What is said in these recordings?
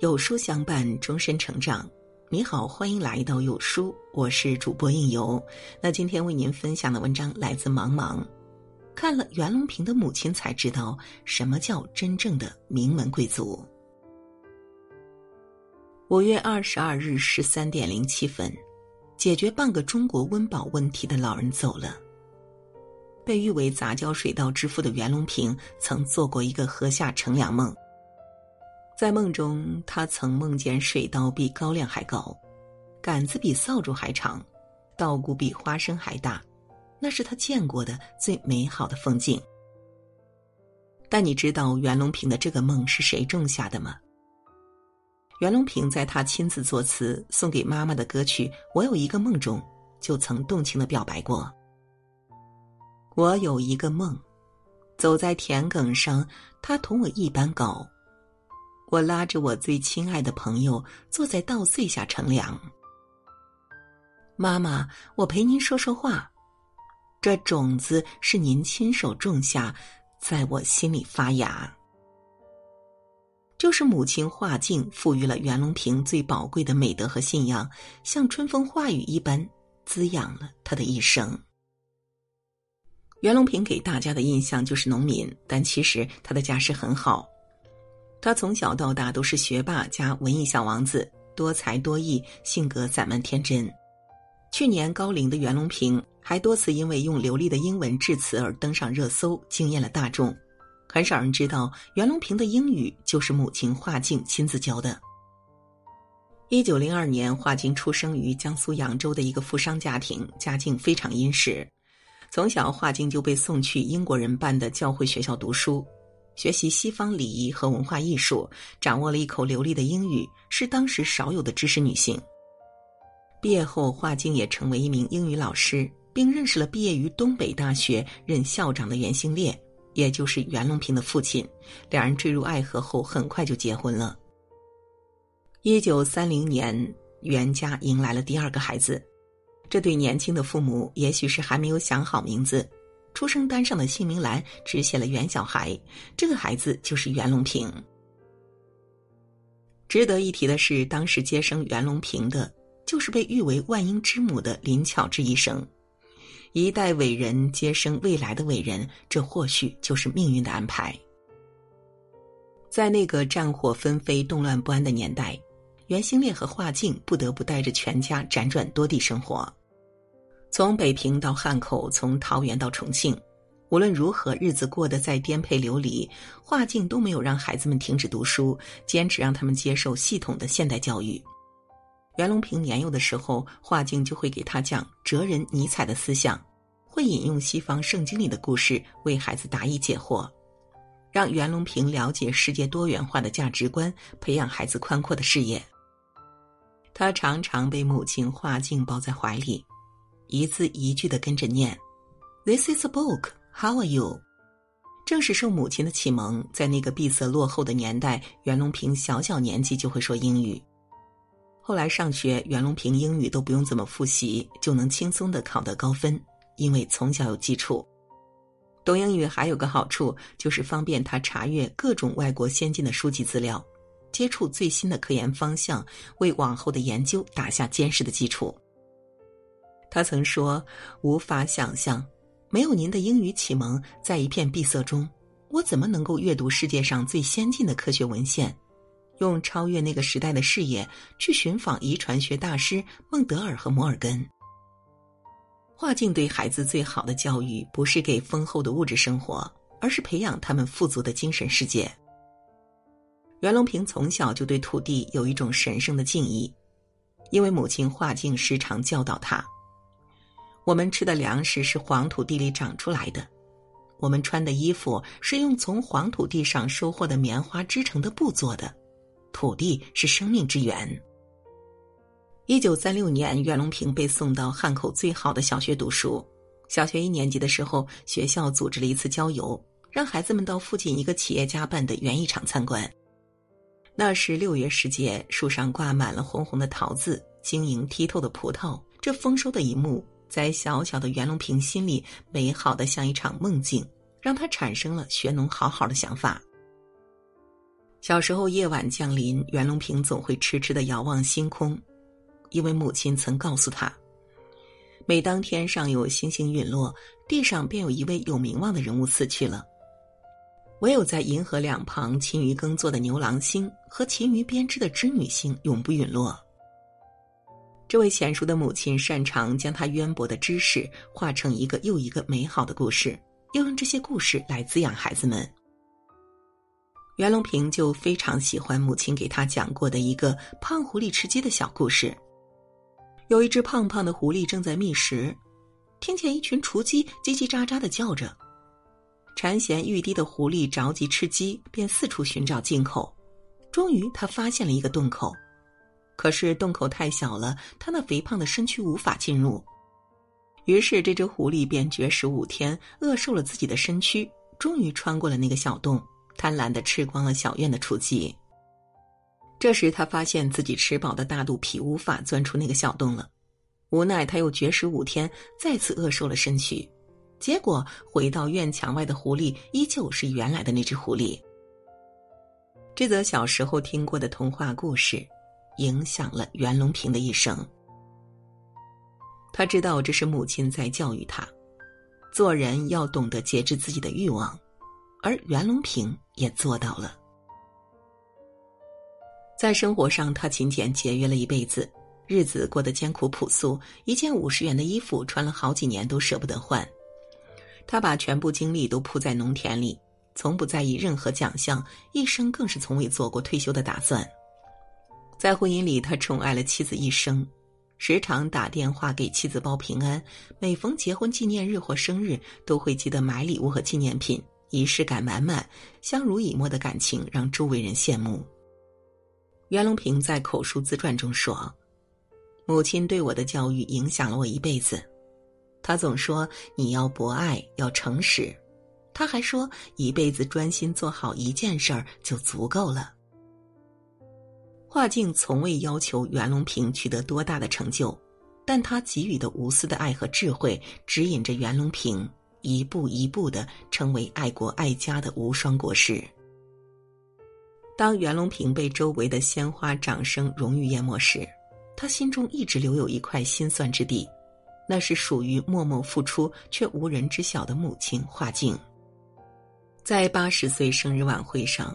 有书相伴，终身成长。你好，欢迎来到有书，我是主播应由。那今天为您分享的文章来自茫茫。看了袁隆平的母亲，才知道什么叫真正的名门贵族。五月二十二日十三点零七分，解决半个中国温饱问题的老人走了。被誉为杂交水稻之父的袁隆平，曾做过一个禾下乘凉梦。在梦中，他曾梦见水稻比高粱还高，杆子比扫帚还长，稻谷比花生还大，那是他见过的最美好的风景。但你知道袁隆平的这个梦是谁种下的吗？袁隆平在他亲自作词送给妈妈的歌曲《我有一个梦》中，就曾动情的表白过：“我有一个梦，走在田埂上，他同我一般高。”我拉着我最亲爱的朋友坐在稻穗下乘凉。妈妈，我陪您说说话。这种子是您亲手种下，在我心里发芽。就是母亲华静赋予了袁隆平最宝贵的美德和信仰，像春风化雨一般滋养了他的一生。袁隆平给大家的印象就是农民，但其实他的家世很好。他从小到大都是学霸加文艺小王子，多才多艺，性格散漫天真。去年高龄的袁隆平还多次因为用流利的英文致辞而登上热搜，惊艳了大众。很少人知道，袁隆平的英语就是母亲华静亲自教的。一九零二年，华静出生于江苏扬州的一个富商家庭，家境非常殷实。从小，华静就被送去英国人办的教会学校读书。学习西方礼仪和文化艺术，掌握了一口流利的英语，是当时少有的知识女性。毕业后，华静也成为一名英语老师，并认识了毕业于东北大学任校长的袁兴烈，也就是袁隆平的父亲。两人坠入爱河后，很快就结婚了。一九三零年，袁家迎来了第二个孩子，这对年轻的父母也许是还没有想好名字。出生单上的姓名栏只写了袁小孩，这个孩子就是袁隆平。值得一提的是，当时接生袁隆平的，就是被誉为万婴之母的林巧稚医生。一代伟人接生未来的伟人，这或许就是命运的安排。在那个战火纷飞、动乱不安的年代，袁兴烈和华静不得不带着全家辗转多地生活。从北平到汉口，从桃园到重庆，无论如何，日子过得再颠沛流离，华静都没有让孩子们停止读书，坚持让他们接受系统的现代教育。袁隆平年幼的时候，华静就会给他讲哲人尼采的思想，会引用西方圣经里的故事为孩子答疑解惑，让袁隆平了解世界多元化的价值观，培养孩子宽阔的视野。他常常被母亲华静抱在怀里。一字一句的跟着念，This is a book. How are you？正是受母亲的启蒙，在那个闭塞落后的年代，袁隆平小小年纪就会说英语。后来上学，袁隆平英语都不用怎么复习，就能轻松的考得高分，因为从小有基础。懂英语还有个好处，就是方便他查阅各种外国先进的书籍资料，接触最新的科研方向，为往后的研究打下坚实的基础。他曾说：“无法想象，没有您的英语启蒙，在一片闭塞中，我怎么能够阅读世界上最先进的科学文献，用超越那个时代的视野去寻访遗传学大师孟德尔和摩尔根。”华静对孩子最好的教育，不是给丰厚的物质生活，而是培养他们富足的精神世界。袁隆平从小就对土地有一种神圣的敬意，因为母亲华静时常教导他。我们吃的粮食是黄土地里长出来的，我们穿的衣服是用从黄土地上收获的棉花织成的布做的，土地是生命之源。一九三六年，袁隆平被送到汉口最好的小学读书。小学一年级的时候，学校组织了一次郊游，让孩子们到附近一个企业家办的园艺场参观。那是六月时节，树上挂满了红红的桃子，晶莹剔透的葡萄，这丰收的一幕。在小小的袁隆平心里，美好的像一场梦境，让他产生了学农好好的想法。小时候夜晚降临，袁隆平总会痴痴的遥望星空，因为母亲曾告诉他，每当天上有星星陨落，地上便有一位有名望的人物死去了。唯有在银河两旁勤于耕作的牛郎星和勤于编织的织女星永不陨落。这位娴熟的母亲擅长将她渊博的知识化成一个又一个美好的故事，又用这些故事来滋养孩子们。袁隆平就非常喜欢母亲给他讲过的一个胖狐狸吃鸡的小故事。有一只胖胖的狐狸正在觅食，听见一群雏鸡叽叽喳喳的叫着。馋涎欲滴的狐狸着急吃鸡，便四处寻找进口。终于，他发现了一个洞口，可是洞口太小了，他那肥胖的身躯无法进入。于是，这只狐狸便绝食五天，饿瘦了自己的身躯，终于穿过了那个小洞，贪婪的吃光了小院的雏鸡。这时，他发现自己吃饱的大肚皮无法钻出那个小洞了，无奈他又绝食五天，再次饿瘦了身躯。结果回到院墙外的狐狸依旧是原来的那只狐狸。这则小时候听过的童话故事，影响了袁隆平的一生。他知道这是母亲在教育他，做人要懂得节制自己的欲望，而袁隆平也做到了。在生活上，他勤俭节约了一辈子，日子过得艰苦朴素，一件五十元的衣服穿了好几年都舍不得换。他把全部精力都扑在农田里，从不在意任何奖项，一生更是从未做过退休的打算。在婚姻里，他宠爱了妻子一生，时常打电话给妻子报平安，每逢结婚纪念日或生日，都会记得买礼物和纪念品，仪式感满满，相濡以沫的感情让周围人羡慕。袁隆平在口述自传中说：“母亲对我的教育影响了我一辈子。”他总说你要博爱，要诚实。他还说一辈子专心做好一件事儿就足够了。华静从未要求袁隆平取得多大的成就，但他给予的无私的爱和智慧，指引着袁隆平一步一步的成为爱国爱家的无双国士。当袁隆平被周围的鲜花、掌声、荣誉淹没时，他心中一直留有一块心酸之地。那是属于默默付出却无人知晓的母亲华静。在八十岁生日晚会上，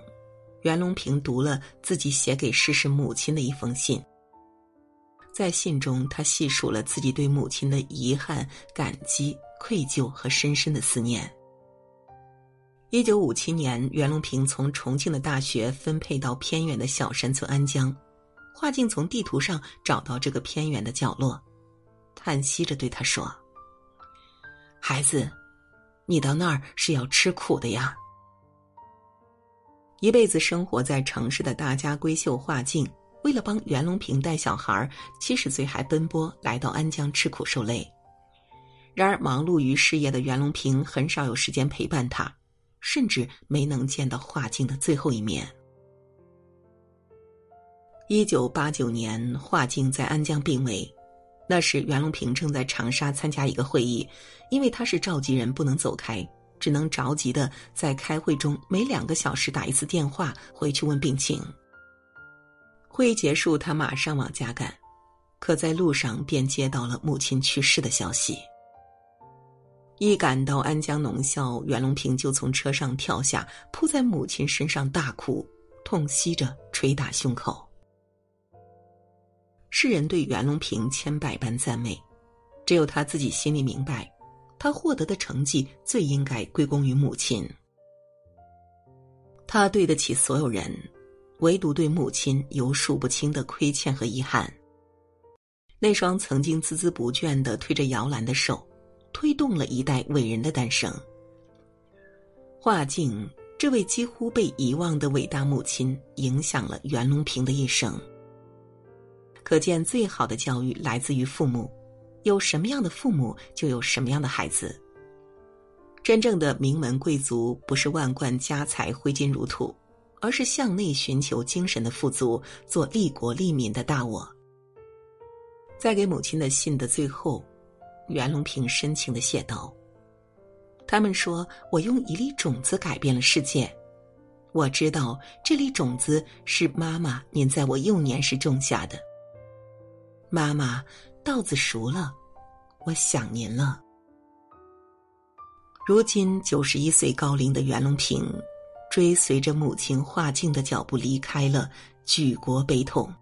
袁隆平读了自己写给逝世母亲的一封信。在信中，他细数了自己对母亲的遗憾、感激、愧疚和深深的思念。一九五七年，袁隆平从重庆的大学分配到偏远的小山村安江，华静从地图上找到这个偏远的角落。叹息着对他说：“孩子，你到那儿是要吃苦的呀。”一辈子生活在城市的大家闺秀华静，为了帮袁隆平带小孩，七十岁还奔波来到安江吃苦受累。然而，忙碌于事业的袁隆平很少有时间陪伴他，甚至没能见到华静的最后一面。一九八九年，华静在安江病危。那时，袁隆平正在长沙参加一个会议，因为他是召集人，不能走开，只能着急的在开会中每两个小时打一次电话回去问病情。会议结束，他马上往家赶，可在路上便接到了母亲去世的消息。一赶到安江农校，袁隆平就从车上跳下，扑在母亲身上大哭，痛惜着捶打胸口。世人对袁隆平千百般赞美，只有他自己心里明白，他获得的成绩最应该归功于母亲。他对得起所有人，唯独对母亲有数不清的亏欠和遗憾。那双曾经孜孜不倦的推着摇篮的手，推动了一代伟人的诞生。华静这位几乎被遗忘的伟大母亲，影响了袁隆平的一生。可见，最好的教育来自于父母。有什么样的父母，就有什么样的孩子。真正的名门贵族，不是万贯家财挥金如土，而是向内寻求精神的富足，做利国利民的大我。在给母亲的信的最后，袁隆平深情的写道：“他们说我用一粒种子改变了世界，我知道这粒种子是妈妈您在我幼年时种下的。妈妈，稻子熟了，我想您了。如今九十一岁高龄的袁隆平，追随着母亲化境的脚步离开了，举国悲痛。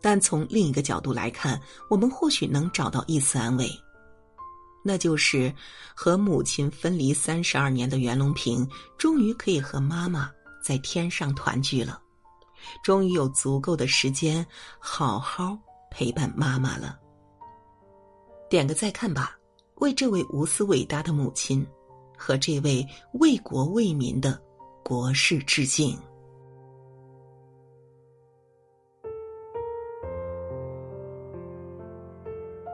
但从另一个角度来看，我们或许能找到一丝安慰。那就是和母亲分离三十二年的袁隆平，终于可以和妈妈在天上团聚了，终于有足够的时间好好陪伴妈妈了。点个再看吧，为这位无私伟大的母亲和这位为国为民的国士致敬。